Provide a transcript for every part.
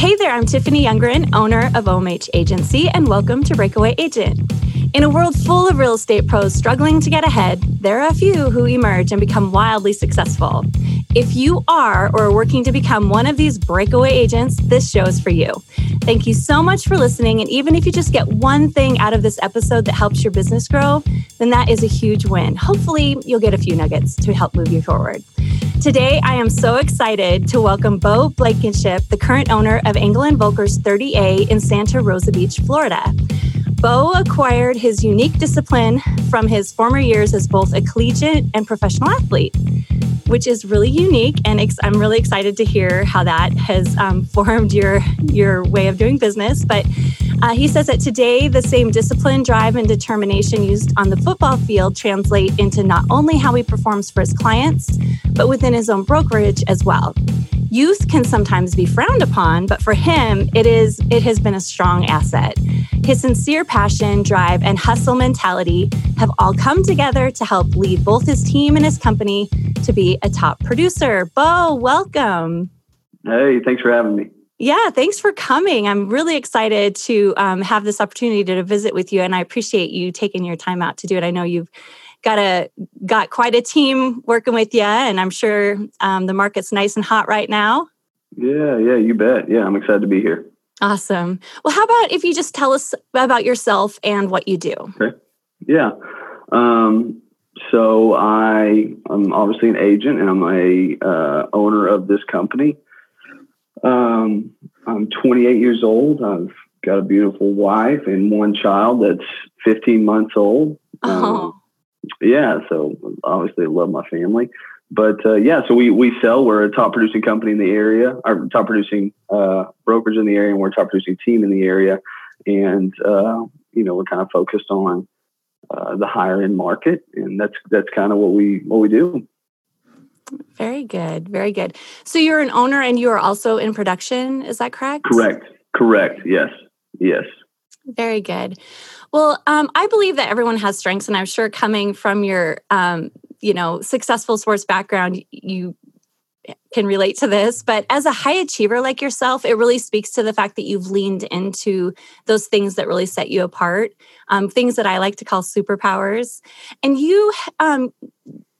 Hey there, I'm Tiffany Youngren, owner of OMH Agency, and welcome to Breakaway Agent. In a world full of real estate pros struggling to get ahead, there are a few who emerge and become wildly successful. If you are or are working to become one of these breakaway agents, this show is for you. Thank you so much for listening. And even if you just get one thing out of this episode that helps your business grow, then that is a huge win. Hopefully, you'll get a few nuggets to help move you forward. Today, I am so excited to welcome Beau Blankenship, the current owner of Engel Völkers 30A in Santa Rosa Beach, Florida. Beau acquired his unique discipline from his former years as both a collegiate and professional athlete, which is really unique. And ex- I'm really excited to hear how that has um, formed your, your way of doing business. But uh, he says that today, the same discipline, drive, and determination used on the football field translate into not only how he performs for his clients, but within his own brokerage as well. Youth can sometimes be frowned upon, but for him, it is it has been a strong asset. His sincere passion, drive, and hustle mentality have all come together to help lead both his team and his company to be a top producer. Beau, welcome. Hey, thanks for having me. Yeah, thanks for coming. I'm really excited to um, have this opportunity to visit with you, and I appreciate you taking your time out to do it. I know you've got a got quite a team working with you, and I'm sure um, the market's nice and hot right now. Yeah, yeah, you bet. Yeah, I'm excited to be here. Awesome. Well, how about if you just tell us about yourself and what you do? Okay. Yeah. Um, so I I'm obviously an agent, and I'm a uh, owner of this company. Um, I'm 28 years old. I've got a beautiful wife and one child that's 15 months old. Oh. Um, yeah, so obviously I love my family. But uh, yeah, so we we sell. We're a top producing company in the area, our top producing uh, brokerage in the area, and we're a top producing team in the area. And uh, you know, we're kind of focused on uh, the higher end market, and that's that's kind of what we what we do. Very good, very good. So you're an owner, and you are also in production. Is that correct? Correct. Correct. Yes. Yes. Very good. Well, um, I believe that everyone has strengths, and I'm sure coming from your, um, you know, successful sports background, you can relate to this. But as a high achiever like yourself, it really speaks to the fact that you've leaned into those things that really set you apart, um, things that I like to call superpowers. And you, um,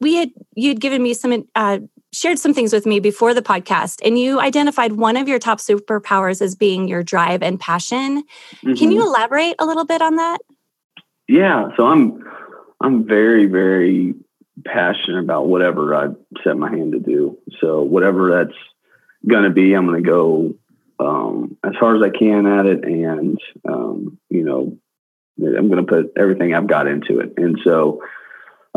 we had you'd given me some uh, shared some things with me before the podcast, and you identified one of your top superpowers as being your drive and passion. Mm-hmm. Can you mm-hmm. elaborate a little bit on that? Yeah, so I'm I'm very very passionate about whatever I set my hand to do. So whatever that's going to be, I'm going to go um, as hard as I can at it, and um, you know, I'm going to put everything I've got into it. And so,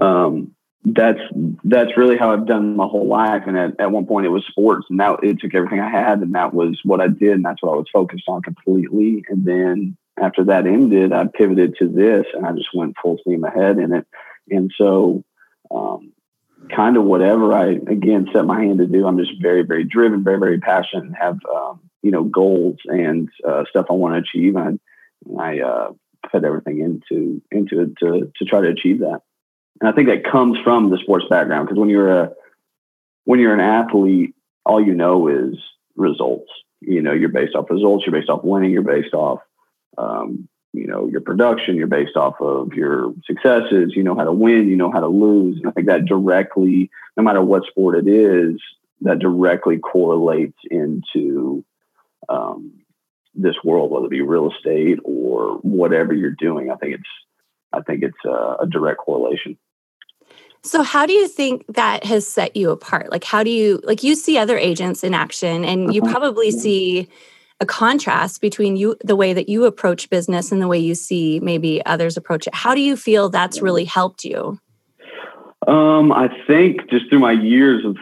um, that's that's really how I've done my whole life. And at, at one point it was sports and now it took everything I had and that was what I did and that's what I was focused on completely. And then after that ended, I pivoted to this and I just went full steam ahead in it. And so um, kind of whatever I again set my hand to do, I'm just very, very driven, very, very passionate and have um, you know, goals and uh, stuff I want to achieve. And I, I uh, put everything into into it to to try to achieve that. And I think that comes from the sports background because when you're a when you're an athlete, all you know is results. You know, you're based off results. You're based off winning. You're based off, um, you know, your production. You're based off of your successes. You know how to win. You know how to lose. And I think that directly, no matter what sport it is, that directly correlates into um, this world, whether it be real estate or whatever you're doing. I think it's I think it's a, a direct correlation. So how do you think that has set you apart? Like how do you like you see other agents in action and you uh-huh. probably see a contrast between you the way that you approach business and the way you see maybe others approach it. How do you feel that's really helped you? Um, I think just through my years of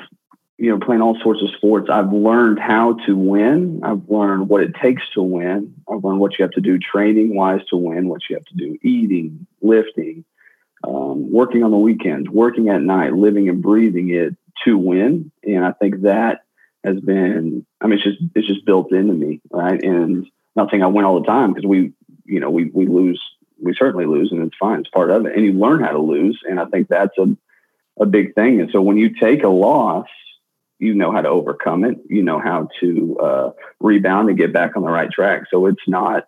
you know playing all sorts of sports, I've learned how to win. I've learned what it takes to win. I've learned what you have to do training wise to win, what you have to do eating, lifting, um, working on the weekends, working at night, living and breathing it to win. And I think that has been, I mean, it's just, it's just built into me. Right. And not saying I win all the time because we, you know, we, we lose, we certainly lose and it's fine. It's part of it. And you learn how to lose. And I think that's a, a big thing. And so when you take a loss, you know how to overcome it. You know how to uh, rebound and get back on the right track. So it's not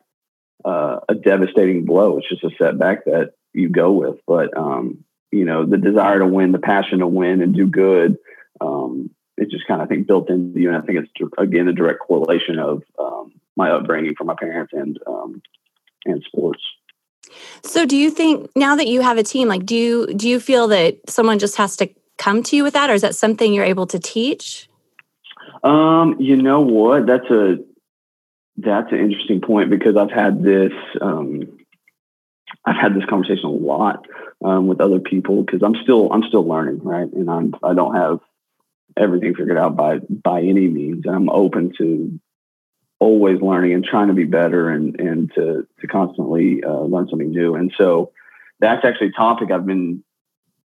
uh, a devastating blow. It's just a setback that you go with. But um, you know, the desire to win, the passion to win and do good. Um, it's just kind of I think built into you, and I think it's again a direct correlation of um, my upbringing from my parents and um, and sports. So, do you think now that you have a team, like, do you do you feel that someone just has to come to you with that, or is that something you're able to teach? Um, you know what? That's a that's an interesting point because I've had this um, I've had this conversation a lot um, with other people because I'm still I'm still learning, right? And I'm I don't have everything figured out by by any means. I'm open to always learning and trying to be better and and to to constantly uh, learn something new. And so that's actually a topic I've been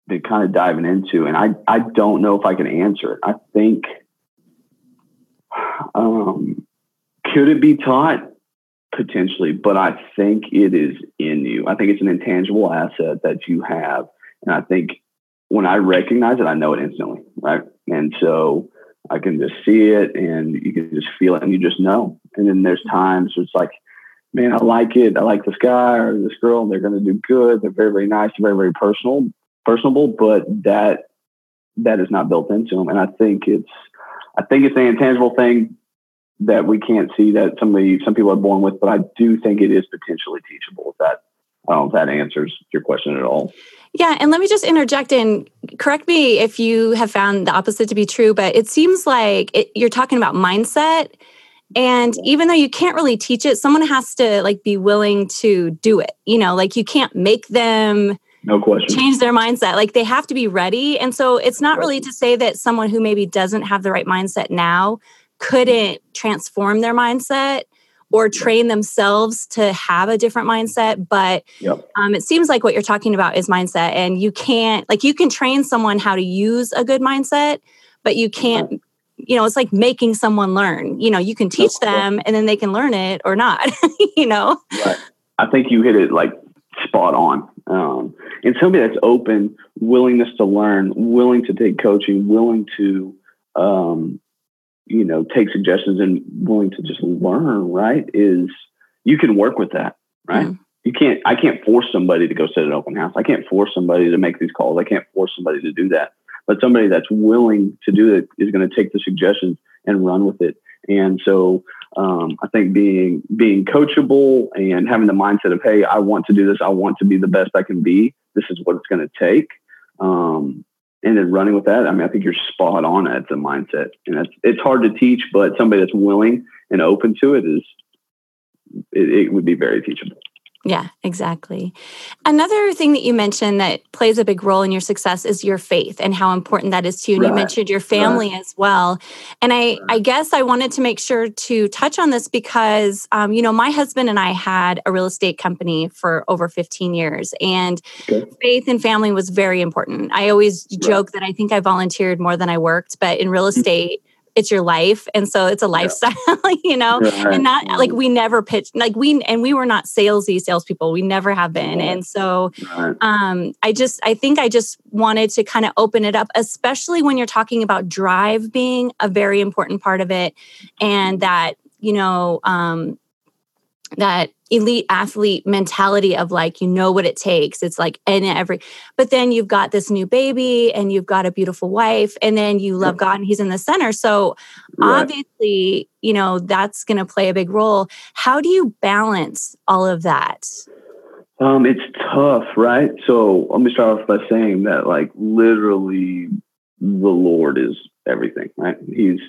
been kind of diving into, and I I don't know if I can answer it. I think um, could it be taught potentially, but I think it is in you. I think it's an intangible asset that you have, and I think when I recognize it, I know it instantly, right? And so I can just see it and you can just feel it and you just know. And then there's times it's like, man, I like it. I like this guy or this girl. They're going to do good. They're very, very nice, They're very, very personal, personable, but that, that is not built into them. And I think it's, I think it's an intangible thing that we can't see that somebody, some people are born with, but I do think it is potentially teachable. If that, I don't know if that answers your question at all. Yeah, and let me just interject and correct me if you have found the opposite to be true, but it seems like it, you're talking about mindset. And even though you can't really teach it, someone has to like be willing to do it. You know, like you can't make them no question change their mindset. Like they have to be ready. And so it's not really to say that someone who maybe doesn't have the right mindset now couldn't transform their mindset or train themselves to have a different mindset. But yep. um, it seems like what you're talking about is mindset. And you can't, like, you can train someone how to use a good mindset, but you can't, you know, it's like making someone learn. You know, you can teach them and then they can learn it or not, you know? Right. I think you hit it like spot on. Um, and somebody that's open, willingness to learn, willing to take coaching, willing to, um, you know, take suggestions and willing to just learn, right? Is you can work with that, right? Mm-hmm. You can't, I can't force somebody to go sit an open house. I can't force somebody to make these calls. I can't force somebody to do that. But somebody that's willing to do it is going to take the suggestions and run with it. And so um, I think being being coachable and having the mindset of, hey, I want to do this. I want to be the best I can be. This is what it's going to take. Um, and then running with that, I mean, I think you're spot on at the mindset, and it's it's hard to teach, but somebody that's willing and open to it is it, it would be very teachable. Yeah, exactly. Another thing that you mentioned that plays a big role in your success is your faith and how important that is to you. And right. you mentioned your family right. as well. And I, right. I guess I wanted to make sure to touch on this because, um, you know, my husband and I had a real estate company for over 15 years, and okay. faith and family was very important. I always joke that I think I volunteered more than I worked, but in real mm-hmm. estate, it's your life and so it's a lifestyle yeah. you know right. and not like we never pitched like we and we were not salesy salespeople we never have been and so right. um i just i think i just wanted to kind of open it up especially when you're talking about drive being a very important part of it and that you know um that elite athlete mentality of like you know what it takes. It's like in every but then you've got this new baby and you've got a beautiful wife and then you love god and he's in the center. So right. obviously you know that's going to play a big role. How do you balance all of that? Um it's tough right? So let me start off by saying that like literally the lord is everything right? He's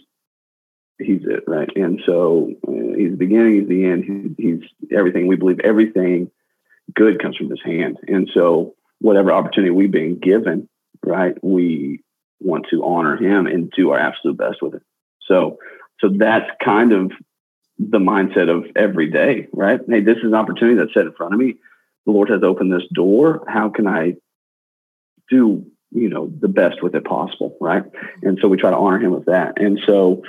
he's it, right? And so uh, he's the beginning, he's the end, he's everything. We believe everything good comes from his hand. And so whatever opportunity we've been given, right, we want to honor him and do our absolute best with it. So, so that's kind of the mindset of every day, right? Hey, this is an opportunity that's set in front of me. The Lord has opened this door. How can I do, you know, the best with it possible, right? And so we try to honor him with that. And so,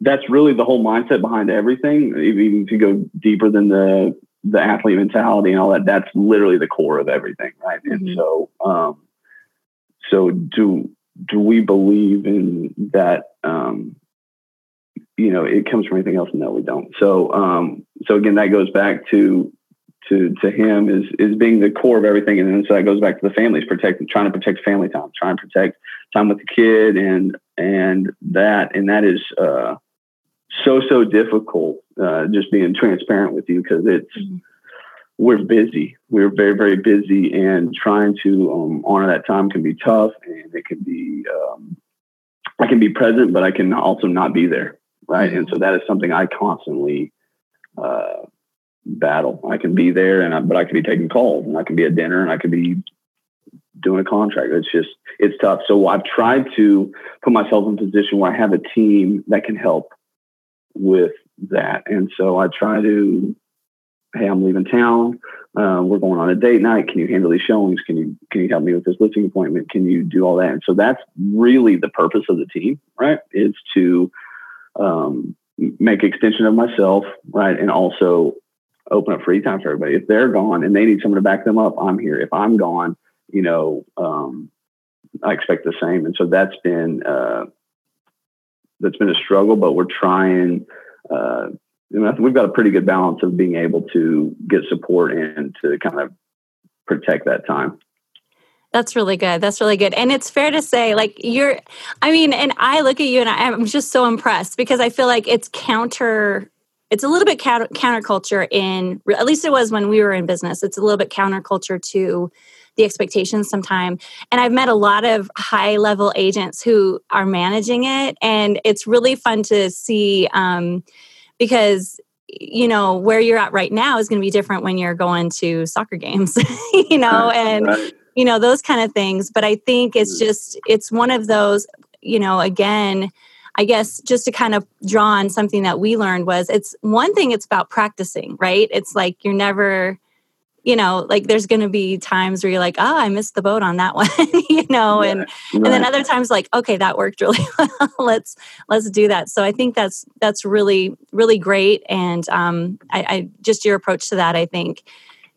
that's really the whole mindset behind everything. Even if you go deeper than the the athlete mentality and all that, that's literally the core of everything, right? Mm-hmm. And so, um, so do do we believe in that um, you know, it comes from anything else. No, we don't. So, um, so again, that goes back to to to him is is being the core of everything, and then so that goes back to the families, protecting, trying to protect family time, trying to protect time with the kid, and and that and that is uh, so so difficult. Uh, just being transparent with you because it's. Mm-hmm. We're busy. We're very, very busy, and trying to um, honor that time can be tough, and it can be. Um, I can be present, but I can also not be there right? And so that is something I constantly uh, battle. I can be there, and I, but I can be taking calls, and I can be at dinner, and I could be doing a contract. It's just it's tough. So I've tried to put myself in a position where I have a team that can help with that, and so I try to. Hey, I'm leaving town. Uh, we're going on a date night. Can you handle these showings? Can you can you help me with this listing appointment? Can you do all that? And so that's really the purpose of the team, right? Is to um, make extension of myself, right, and also open up free time for everybody. If they're gone and they need someone to back them up, I'm here. If I'm gone, you know, um, I expect the same. And so that's been uh, that's been a struggle, but we're trying. Uh, we've got a pretty good balance of being able to get support and to kind of protect that time. That's really good. That's really good. And it's fair to say, like, you're, I mean, and I look at you and I'm just so impressed because I feel like it's counter, it's a little bit counter, counterculture in, at least it was when we were in business. It's a little bit counterculture to the expectations sometime. And I've met a lot of high level agents who are managing it. And it's really fun to see um, because you know where you're at right now is going to be different when you're going to soccer games you know and right you know those kind of things but i think it's mm. just it's one of those you know again i guess just to kind of draw on something that we learned was it's one thing it's about practicing right it's like you're never you know like there's going to be times where you're like oh i missed the boat on that one you know and right. and then other times like okay that worked really well let's let's do that so i think that's that's really really great and um I, I just your approach to that i think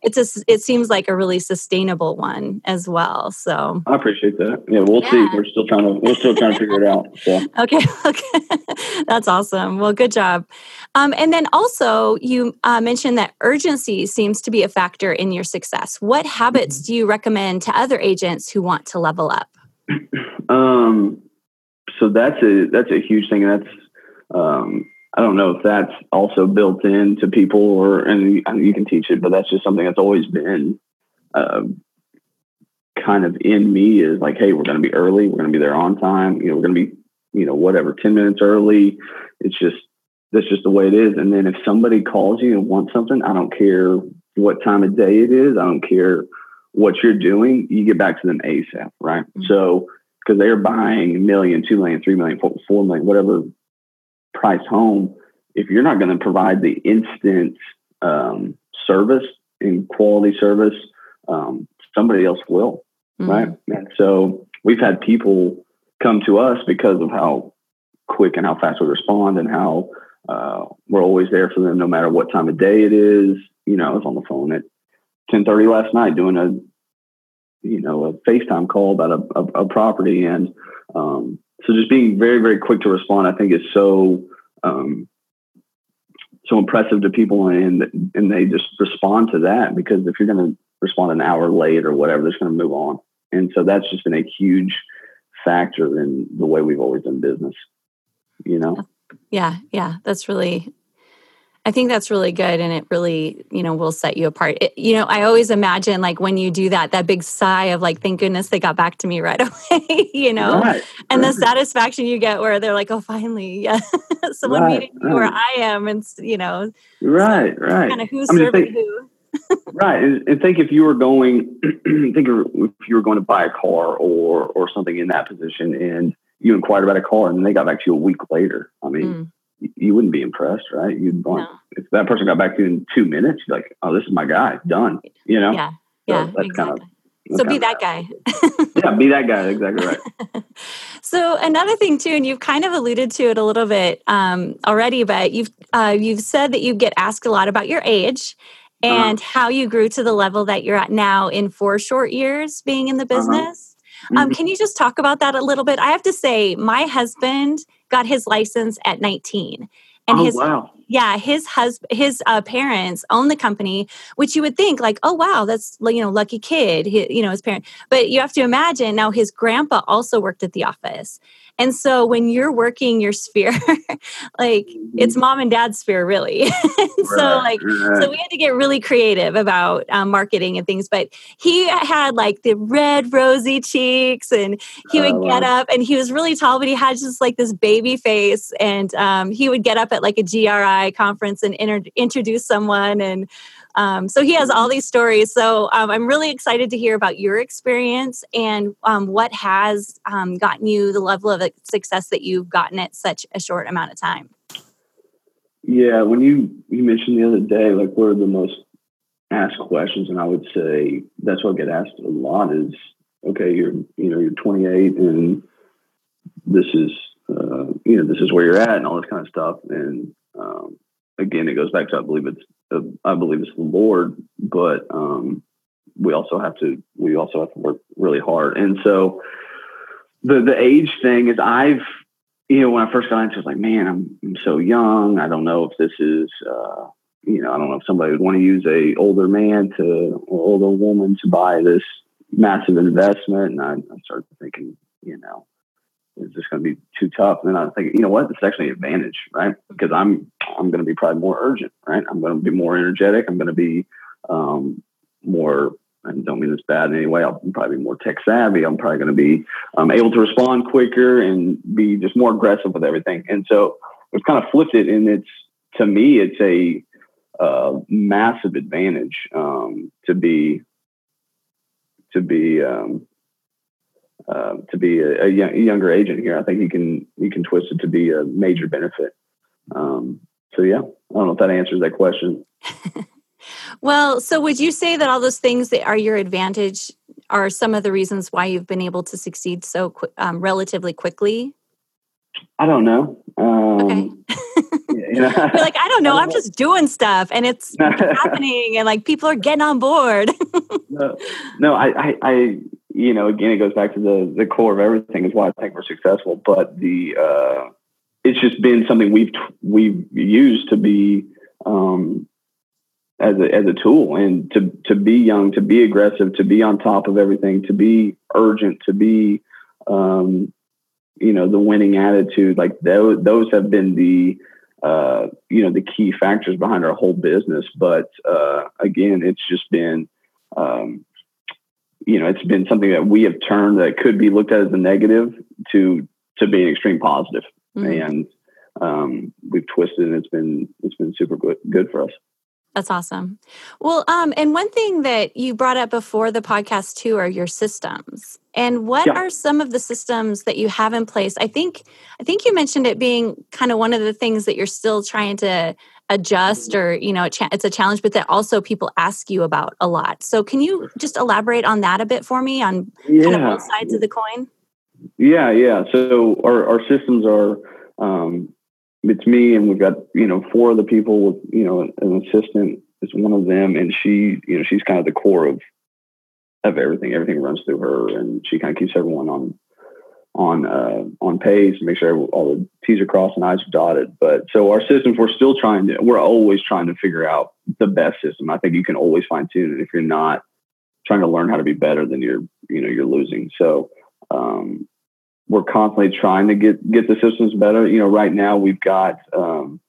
it's a, it seems like a really sustainable one as well. So I appreciate that. Yeah, we'll yeah. see. We're still trying to we're still trying to figure it out. So okay, okay, that's awesome. Well, good job. Um, and then also you uh, mentioned that urgency seems to be a factor in your success. What habits mm-hmm. do you recommend to other agents who want to level up? Um, so that's a that's a huge thing. That's um, I don't know if that's also built into people or, and you can teach it, but that's just something that's always been uh, kind of in me is like, hey, we're going to be early. We're going to be there on time. You know, we're going to be, you know, whatever, 10 minutes early. It's just, that's just the way it is. And then if somebody calls you and wants something, I don't care what time of day it is. I don't care what you're doing. You get back to them ASAP, right? Mm-hmm. So, because they're buying a million, two million, three million, four million, whatever price home, if you're not going to provide the instant um, service and quality service, um, somebody else will, mm-hmm. right? And so we've had people come to us because of how quick and how fast we respond and how uh, we're always there for them no matter what time of day it is. You know, I was on the phone at 10:30 last night doing a you know a FaceTime call about a, a, a property and um, so just being very very quick to respond i think is so um, so impressive to people and and they just respond to that because if you're going to respond an hour late or whatever they're going to move on. And so that's just been a huge factor in the way we've always done business you know? Yeah yeah that's really I think that's really good and it really, you know, will set you apart. It, you know, I always imagine like when you do that, that big sigh of like, thank goodness they got back to me right away, you know, right. and the satisfaction you get where they're like, oh, finally, yeah, someone right. meeting right. where I am. And, you know, right, so right. Kind of who's I mean, serving think, who. right. And, and, think if you were going, think if you were going to buy a car or, or something in that position and you inquired about a car and then they got back to you a week later. I mean, mm you wouldn't be impressed, right? You'd want no. if that person got back to you in two minutes, you're like, oh, this is my guy, done. You know? Yeah, yeah, so that's exactly. kind of so be that guy. yeah, be that guy. Exactly right. so another thing too, and you've kind of alluded to it a little bit um, already, but you've uh, you've said that you get asked a lot about your age uh-huh. and uh-huh. how you grew to the level that you're at now in four short years being in the uh-huh. business. Uh-huh. Um, can you just talk about that a little bit? I have to say, my husband got his license at 19 and oh, his wow. Yeah his husband his uh, parents own the company which you would think like oh wow that's you know lucky kid he, you know his parent but you have to imagine now his grandpa also worked at the office and so when you're working your sphere, like it's mom and dad's sphere, really. so like, right. so we had to get really creative about um, marketing and things. But he had like the red rosy cheeks, and he would oh, get wow. up, and he was really tall, but he had just like this baby face, and um, he would get up at like a GRI conference and inter- introduce someone and um, so he has all these stories. So um, I'm really excited to hear about your experience and um, what has um, gotten you the level of success that you've gotten at such a short amount of time. Yeah, when you you mentioned the other day, like what are the most asked questions, and I would say that's what I get asked a lot is, okay, you're you know you're 28 and this is uh, you know this is where you're at and all this kind of stuff, and um, again, it goes back to I believe it's uh, I believe it's the Lord, but um, we also have to we also have to work really hard. And so the the age thing is I've you know when I first got into it, I was like, man, I'm, I'm so young. I don't know if this is uh, you know I don't know if somebody would want to use a older man to or older woman to buy this massive investment. And I, I started thinking, you know, is just going to be too tough. And I thinking, you know what? It's actually an advantage, right? Because I'm I'm going to be probably more urgent, right? I'm going to be more energetic. I'm going to be um, more. I don't mean this bad in any way. I'll probably be more tech savvy. I'm probably going to be um, able to respond quicker and be just more aggressive with everything. And so we've kind of flipped it, and it's to me, it's a uh, massive advantage um, to be to be um, uh, to be a, a, young, younger agent here. I think he can he can twist it to be a major benefit. Um, so yeah, I don't know if that answers that question. well, so would you say that all those things that are your advantage are some of the reasons why you've been able to succeed so qu- um, relatively quickly? I don't know. Um, okay. you know, You're like, I don't know. I am just doing stuff and it's happening and like people are getting on board. no, no, I, I, I, you know, again, it goes back to the the core of everything is why I think we're successful. But the uh, it's just been something we've we've used to be um, as a as a tool and to to be young, to be aggressive, to be on top of everything, to be urgent, to be um, you know the winning attitude. Like those those have been the uh, you know the key factors behind our whole business. But uh, again, it's just been um, you know, it's been something that we have turned that could be looked at as a negative to to being extreme positive. Mm-hmm. and um, we've twisted, and it's been it's been super good good for us. That's awesome. Well, um, and one thing that you brought up before the podcast too are your systems. And what yeah. are some of the systems that you have in place? I think I think you mentioned it being kind of one of the things that you're still trying to adjust or you know it's a challenge but that also people ask you about a lot. So can you just elaborate on that a bit for me on yeah. kind of both sides of the coin? Yeah yeah. So our, our systems are um, it's me and we've got you know four other people with you know an assistant is one of them and she you know she's kind of the core of of everything. Everything runs through her and she kind of keeps everyone on on uh, on pace and make sure all the T's are crossed and I's are dotted. But so our systems, we're still trying to, we're always trying to figure out the best system. I think you can always fine tune it if you're not trying to learn how to be better than you're, you know, you're losing. So um, we're constantly trying to get get the systems better. You know, right now we've got um,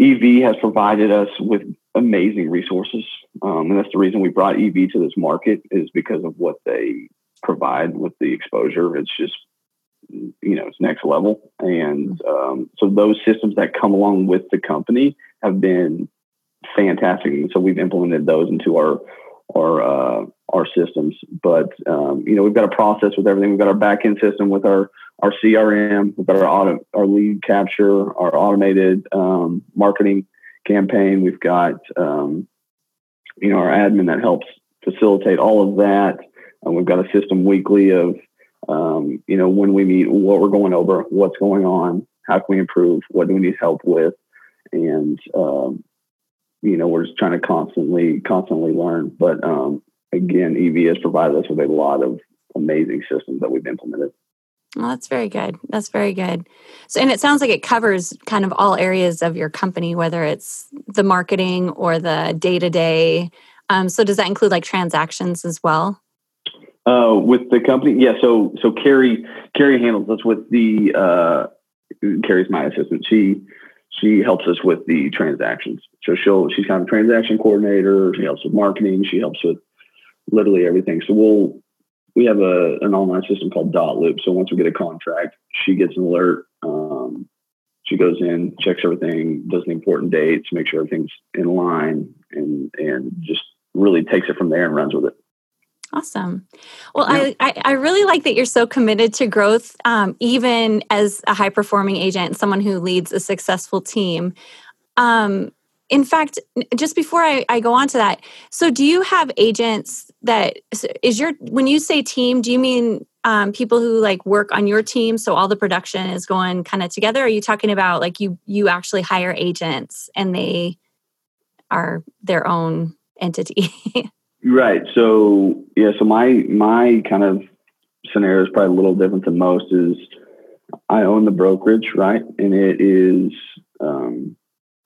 EV has provided us with amazing resources, um, and that's the reason we brought EV to this market is because of what they provide with the exposure. It's just, you know, it's next level. And um, so those systems that come along with the company have been fantastic. And so we've implemented those into our our uh, our systems. But um, you know, we've got a process with everything. We've got our back end system with our our CRM. We've got our auto, our lead capture, our automated um, marketing campaign. We've got um, you know our admin that helps facilitate all of that. Um, we've got a system weekly of, um, you know, when we meet, what we're going over, what's going on, how can we improve, what do we need help with, and um, you know, we're just trying to constantly, constantly learn. But um, again, EV has provided us with a lot of amazing systems that we've implemented. Well, that's very good. That's very good. So, and it sounds like it covers kind of all areas of your company, whether it's the marketing or the day to day. So, does that include like transactions as well? Uh, with the company, yeah. So, so Carrie, Carrie handles us with the. Uh, Carrie's my assistant. She she helps us with the transactions. So she'll she's kind of transaction coordinator. She helps with marketing. She helps with literally everything. So we'll we have a an online system called dotloop. So once we get a contract, she gets an alert. Um, she goes in, checks everything, does the important dates, make sure everything's in line, and and just really takes it from there and runs with it. Awesome. Well, yeah. I, I, I really like that you're so committed to growth, um, even as a high performing agent, someone who leads a successful team. Um, in fact, just before I, I go on to that, so do you have agents that is your when you say team? Do you mean um, people who like work on your team, so all the production is going kind of together? are you talking about like you you actually hire agents and they are their own entity? Right. So yeah. So my my kind of scenario is probably a little different than most. Is I own the brokerage, right, and it is um,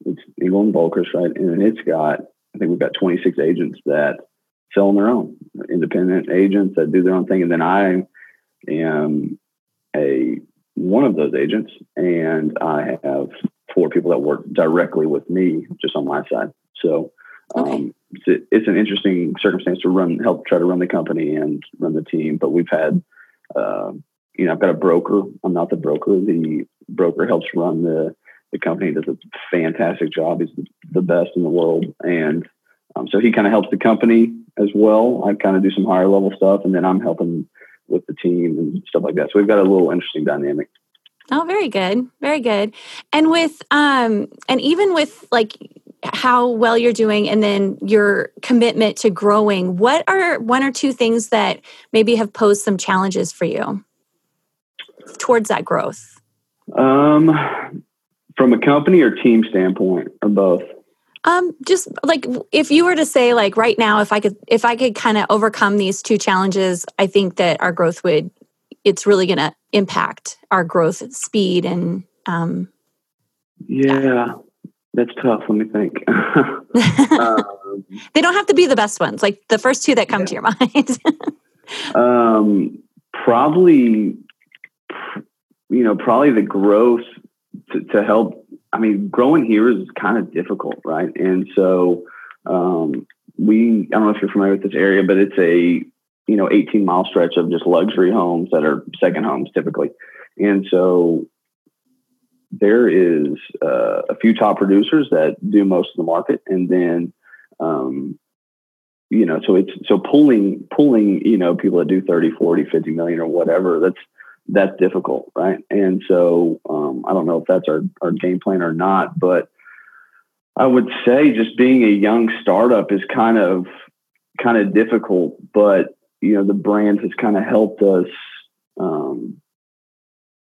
it's Engel and Völkers, right, and it's got I think we've got 26 agents that sell on their own, independent agents that do their own thing, and then I am a one of those agents, and I have four people that work directly with me just on my side. So Okay. Um, it's, it's, an interesting circumstance to run, help try to run the company and run the team. But we've had, uh, you know, I've got a broker. I'm not the broker. The broker helps run the the company. Does a fantastic job. He's the best in the world, and um, so he kind of helps the company as well. I kind of do some higher level stuff, and then I'm helping with the team and stuff like that. So we've got a little interesting dynamic. Oh, very good. Very good. And with um and even with like how well you're doing and then your commitment to growing, what are one or two things that maybe have posed some challenges for you towards that growth? Um, from a company or team standpoint, or both? Um, just like if you were to say, like right now, if I could, if I could kind of overcome these two challenges, I think that our growth would, it's really going to impact our growth speed and. Um, yeah. That's tough. Let me think. um, they don't have to be the best ones. Like the first two that come yeah. to your mind. um, probably, you know, probably the growth to, to, help. I mean, growing here is kind of difficult, right? And so um, we. I don't know if you're familiar with this area, but it's a you know 18 mile stretch of just luxury homes that are second homes typically. And so there is uh, a few top producers that do most of the market, and then um, you know, so it's so pulling pulling you know people that do 30, 40, 50 million or whatever. That's that's difficult, right? And so um, I don't know if that's our our game plan or not, but I would say just being a young startup is kind of kind of difficult, but you know the brand has kind of helped us um,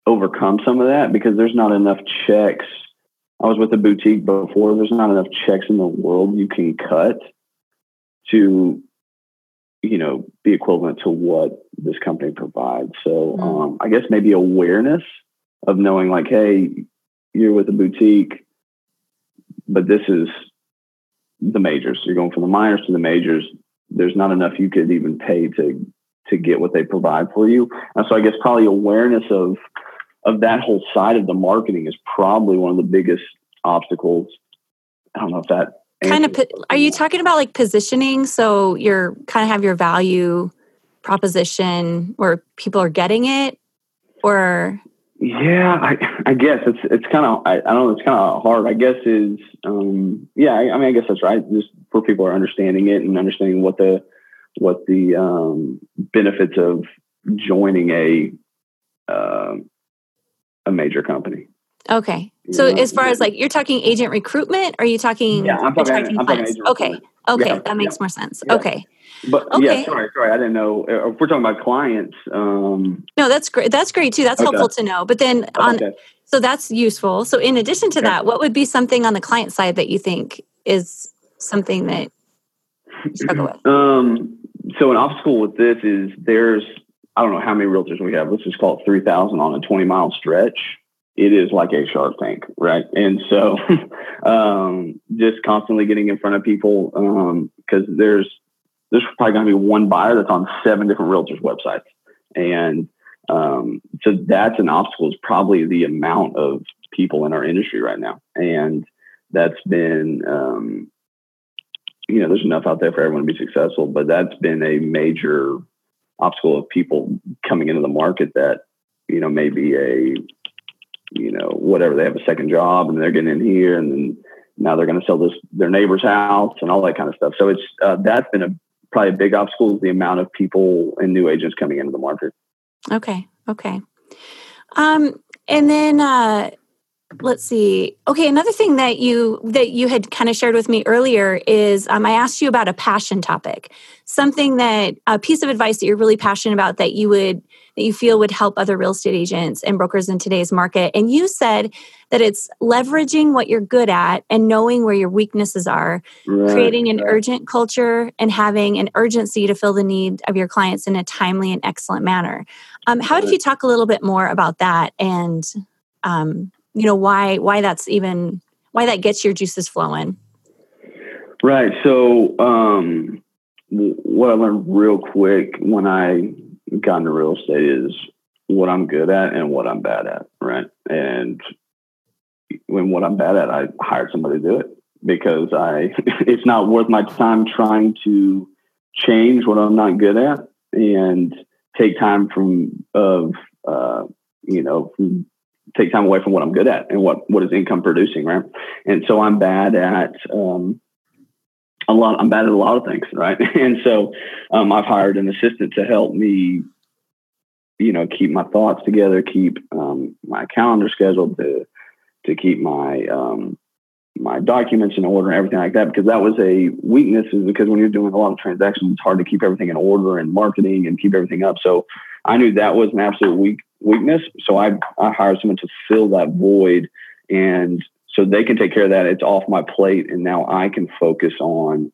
overcome some of that because there's not enough checks. I was with a boutique before. There's not enough checks in the world you can cut to, you know, be equivalent to what this company provides. So mm-hmm. um, I guess maybe awareness of knowing like, hey, you're with a boutique, but this is the majors. You're going from the minors to the majors. There's not enough you could even pay to to get what they provide for you. And so I guess probably awareness of of that whole side of the marketing is probably one of the biggest obstacles. I don't know if that kind of are you talking about like positioning? So you're kind of have your value proposition where people are getting it or? Yeah i, I guess it's it's kind of I, I, don't know it's kind of hard. I guess is um yeah I, I, mean i guess that's right. Just for people are understanding it and understanding what the what the um benefits of joining a uh, a major company. Okay. So know, as far as like you're talking agent recruitment, are you talking yeah, I'm talking, I'm talking Okay. Okay, yeah, that makes yeah. more sense. Yeah. Okay. But okay. yeah, sorry, sorry, I didn't know. Uh, if we're talking about clients, um, no, that's great. That's great too. That's okay. helpful to know. But then on, okay. so that's useful. So in addition to that, what would be something on the client side that you think is something that you struggle with? Um, so an obstacle with this is there's I don't know how many realtors we have. Let's just call it 3,000 on a 20 mile stretch. It is like a shark tank, right? And so, um, just constantly getting in front of people because um, there's there's probably going to be one buyer that's on seven different realtors' websites, and um, so that's an obstacle. Is probably the amount of people in our industry right now, and that's been um, you know there's enough out there for everyone to be successful, but that's been a major obstacle of people coming into the market that you know maybe a you know whatever they have a second job and they're getting in here and then now they're going to sell this their neighbor's house and all that kind of stuff. So it's uh, that's been a probably a big obstacle is the amount of people and new agents coming into the market. Okay. Okay. Um, and then uh, let's see. Okay another thing that you that you had kind of shared with me earlier is um, i asked you about a passion topic something that a piece of advice that you're really passionate about that you would that you feel would help other real estate agents and brokers in today's market. And you said that it's leveraging what you're good at and knowing where your weaknesses are right, creating an right. urgent culture and having an urgency to fill the need of your clients in a timely and excellent manner. Um, how did you talk a little bit more about that and um, you know why why that's even why that gets your juices flowing. Right. So um what i learned real quick when i got into real estate is what i'm good at and what i'm bad at right? And when what i'm bad at i hired somebody to do it because i it's not worth my time trying to change what i'm not good at and take time from of uh, you know from take time away from what I'm good at and what what is income producing, right? And so I'm bad at um, a lot. I'm bad at a lot of things, right? And so um, I've hired an assistant to help me, you know, keep my thoughts together, keep um, my calendar scheduled, to to keep my um, my documents in order and everything like that because that was a weakness is because when you're doing a lot of transactions it's hard to keep everything in order and marketing and keep everything up so i knew that was an absolute weak weakness. So I, I hired someone to fill that void and so they can take care of that. It's off my plate. And now I can focus on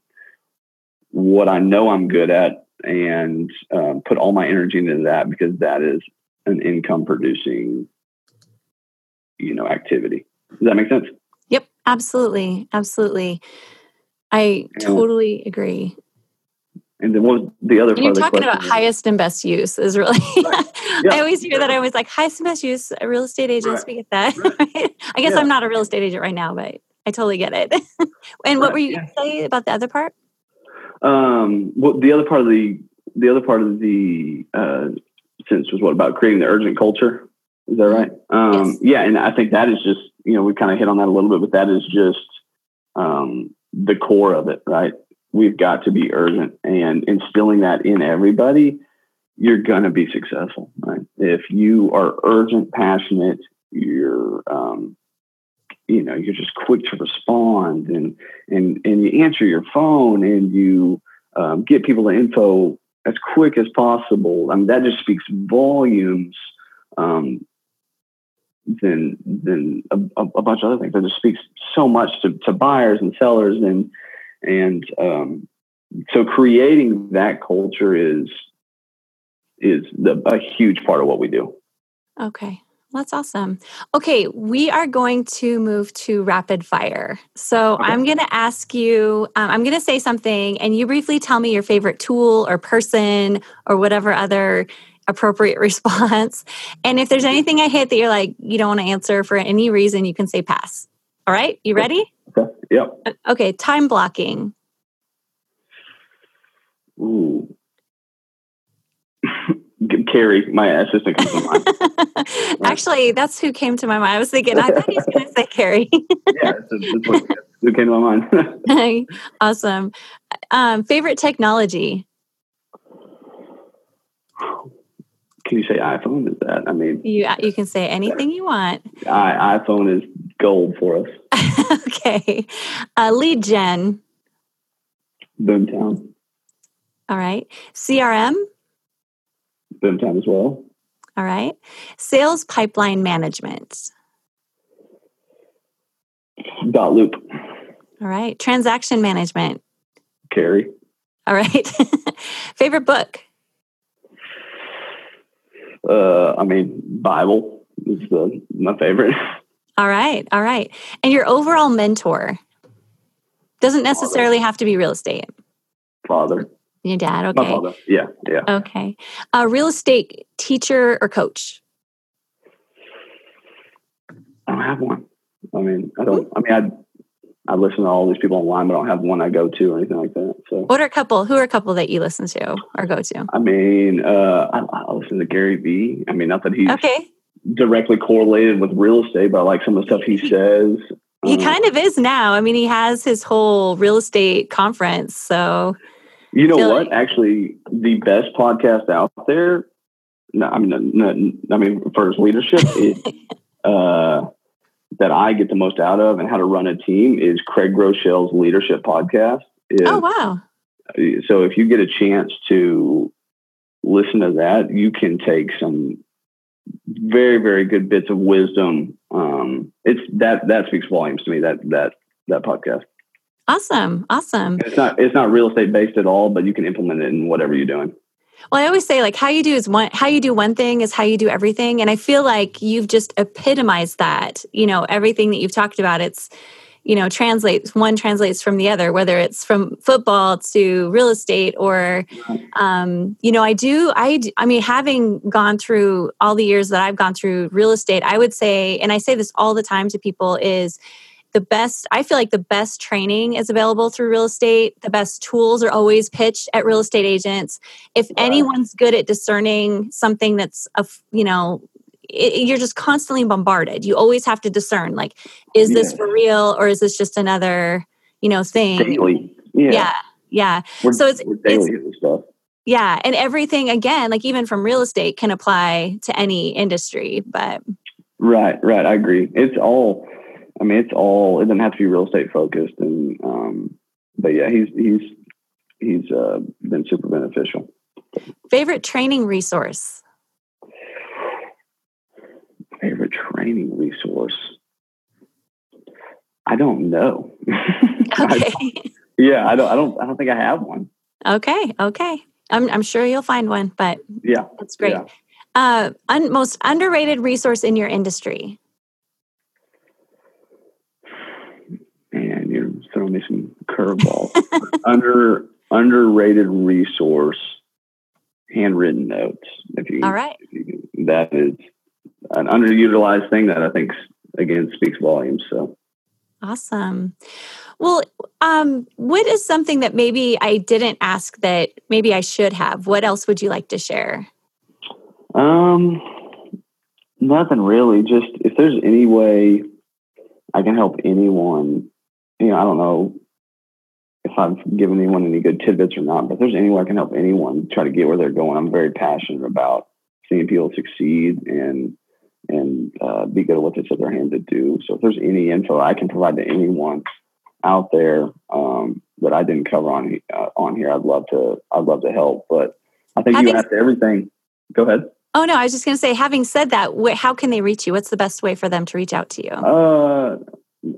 what I know I'm good at and um, put all my energy into that because that is an income producing, you know, activity. Does that make sense? Yep, absolutely. Absolutely. I totally agree. And then what was the other and You're talking about highest and best use is really, right. Yeah. I always hear that. I was like, "Hi, best use, real estate agent." right. we get that. Right. I guess yeah. I'm not a real estate agent right now, but I totally get it. and what were you going to say about the other part? Um, well, the other part of the, the other part of the uh, sentence was what about creating the urgent culture? Is that right? Um, yes. Yeah. And I think that is just, you know, we kind of hit on that a little bit, but that is just um, the core of it, right? we've got to be urgent and instilling that in everybody you're going to be successful right if you are urgent passionate you're um, you know you're just quick to respond and and and you answer your phone and you um, get people the info as quick as possible i mean that just speaks volumes um, than than a, a, bunch of other things. That just speaks so much to, to buyers and sellers and and um, so creating that culture is is the, a huge part of what we do. Okay. That's awesome. Okay, we are going to move to rapid fire. So okay. I'm going to ask you, um, I'm going to say something, and you briefly tell me your favorite tool or person or whatever other appropriate response. And if there's anything I hit that you're like, you don't want to answer for any reason, you can say pass. All right, you ready? Okay. Yep. Okay, time blocking. Ooh. Carrie, my assistant comes to mind. Actually, that's who came to my mind. I was thinking, I thought he was going to say Carrie. yeah, that's what, who came to my mind. awesome. Um, favorite technology? Can you say iPhone? Is that? I mean, you you can say anything you want. I, iPhone is gold for us. okay. Uh, lead gen. Boomtown. All right. CRM. Boomtown as well. All right. Sales pipeline management. dotloop. All right. Transaction management. Carrie. All right. Favorite book? Uh, I mean, Bible is the, my favorite. All right, all right. And your overall mentor doesn't necessarily have to be real estate. Father. Your dad, My okay. father. Yeah, yeah. Okay. A real estate teacher or coach? I don't have one. I mean, I don't. I mean, I I listen to all these people online, but I don't have one I go to or anything like that. So, What are a couple? Who are a couple that you listen to or go to? I mean, uh, I, I listen to Gary Vee. I mean, not that he's Okay. directly correlated with real estate, but I like some of the stuff he says. He Um, kind of is now. I mean, he has his whole real estate conference. So, You know what? like- Actually, the best podcast out there. No, I mean, no, no, I mean, for his leadership, is, uh, that I get the most out of and how to run a team is Craig Groeschel's leadership podcast. Oh, wow. So if you get a chance to listen to that, you can take some very, very good bits of wisdom. Um, it's that that speaks volumes to me. That that that podcast. Awesome. Awesome. It's not it's not real estate based at all, but you can implement it in whatever you're doing. Well, I always say like how you do is one how you do one thing is how you do everything and I feel like you've just epitomized that. You know, everything that you've talked about it's you know, translates one translates from the other whether it's from football to real estate or um you know, I do I I mean having gone through all the years that I've gone through real estate, I would say and I say this all the time to people is the best i feel like the best training is available through real estate the best tools are always pitched at real estate agents if anyone's good at discerning something that's a, you know it, you're just constantly bombarded you always have to discern like is this for real or is this just another you know thing Daily. Yeah. yeah yeah We're, So it's- hitting stuff. yeah and everything again like even from real estate can apply to any industry but Right, right. I agree. It's all I mean, it's all it doesn't have to be real estate focused and um but yeah, he's he's he's uh been super beneficial. favorite training resource Favorite training resource. I don't know. okay yeah, I don't I don't I don't think I have one. okay okay I'm, I'm sure you'll find one but Yeah. that's great Yeah. uh un- most underrated resource in your industry You're me some curveballs. Under underrated resource, handwritten notes. If you, all right you that is an underutilized thing that I think again speaks volumes. So Awesome. Well, um, what is something that maybe I didn't ask that maybe I should have? What else would you like to share? um nothing really. Just if there's any way I can help anyone, you know, I don't know if I've given anyone any good tidbits or not, but if there's any way I can help anyone try to get where they're going, I'm very passionate about seeing people succeed and and uh, be good at what they set their hand to do. So if there's any info I can provide to anyone out there um, that I didn't cover on uh, on here, I'd love to I'd love to help. But I think Having- you have to everything. Go ahead. Oh no, I was just going to say. Having said that, wh- how can they reach you? What's the best way for them to reach out to you? Uh,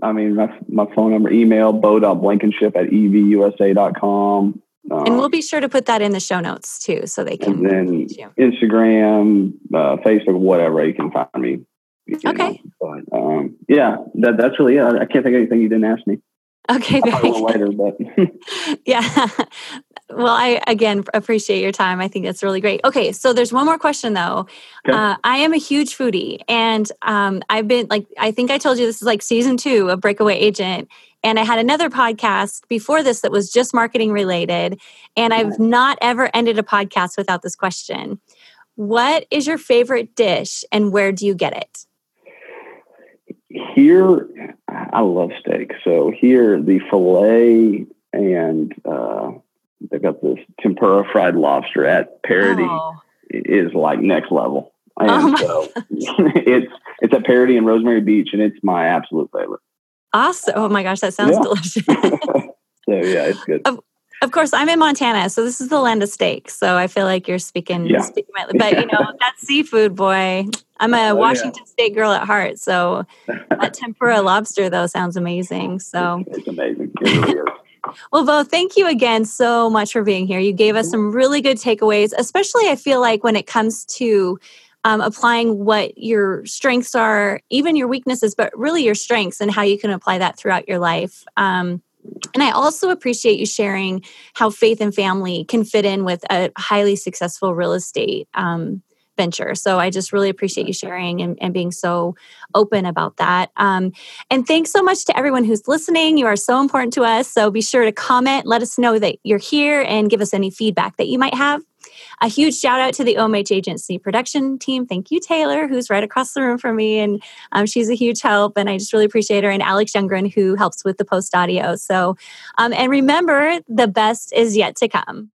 I mean, my, my phone number, email, beau.blankenship at evusa.com. Um, and we'll be sure to put that in the show notes too, so they can and then. Instagram, uh, Facebook, whatever, you can find me. know. Okay. But, um, yeah, that, that's really it. I, I can't think of anything you didn't ask me. Okay, probably later, but yeah. Well, I again appreciate your time. I think that's really great. Okay, so there's one more question though. Okay. Uh, I am a huge foodie, and um, I've been like, I think I told you this is like season two of Breakaway Agent, and I had another podcast before this that was just marketing related, and I've not ever ended a podcast without this question. What is your favorite dish, and where do you get it? here, I love steak. So here, the filet and uh, they've got this tempura fried lobster at Paradis. Oh, is like next level. Oh and Oh so it's it's at Paradis in Rosemary Beach, and it's my absolute favorite. awesome! Oh my gosh, that sounds Yeah. delicious. so yeah, it's good. Of course, I'm in Montana, so this is the land of steak. So I feel like you're speaking, Yeah. speaking my, but you know that's seafood, boy. I'm a Oh, yeah. Washington State girl at heart, so that tempura lobster though sounds amazing. So, it's, it's amazing. It really. Well, Beau, thank you again so much for being here. You gave us some really good takeaways, especially I feel like when it comes to um, applying what your strengths are, even your weaknesses, but really your strengths and how you can apply that throughout your life. Um, and I also appreciate you sharing how faith and family can fit in with a highly successful real estate um, venture. So I just really appreciate you sharing and, and being so open about that. Um, and thanks so much to everyone who's listening. You are so important to us. So be sure to comment, let us know that you're here, and give us any feedback that you might have. A huge shout out to the OMH Agency production team. Thank you, Taylor, who's right across the room from me. And um, she's a huge help. And I just really appreciate her. And Alex Youngren, who helps with the post audio. So, um, and remember, the best is yet to come.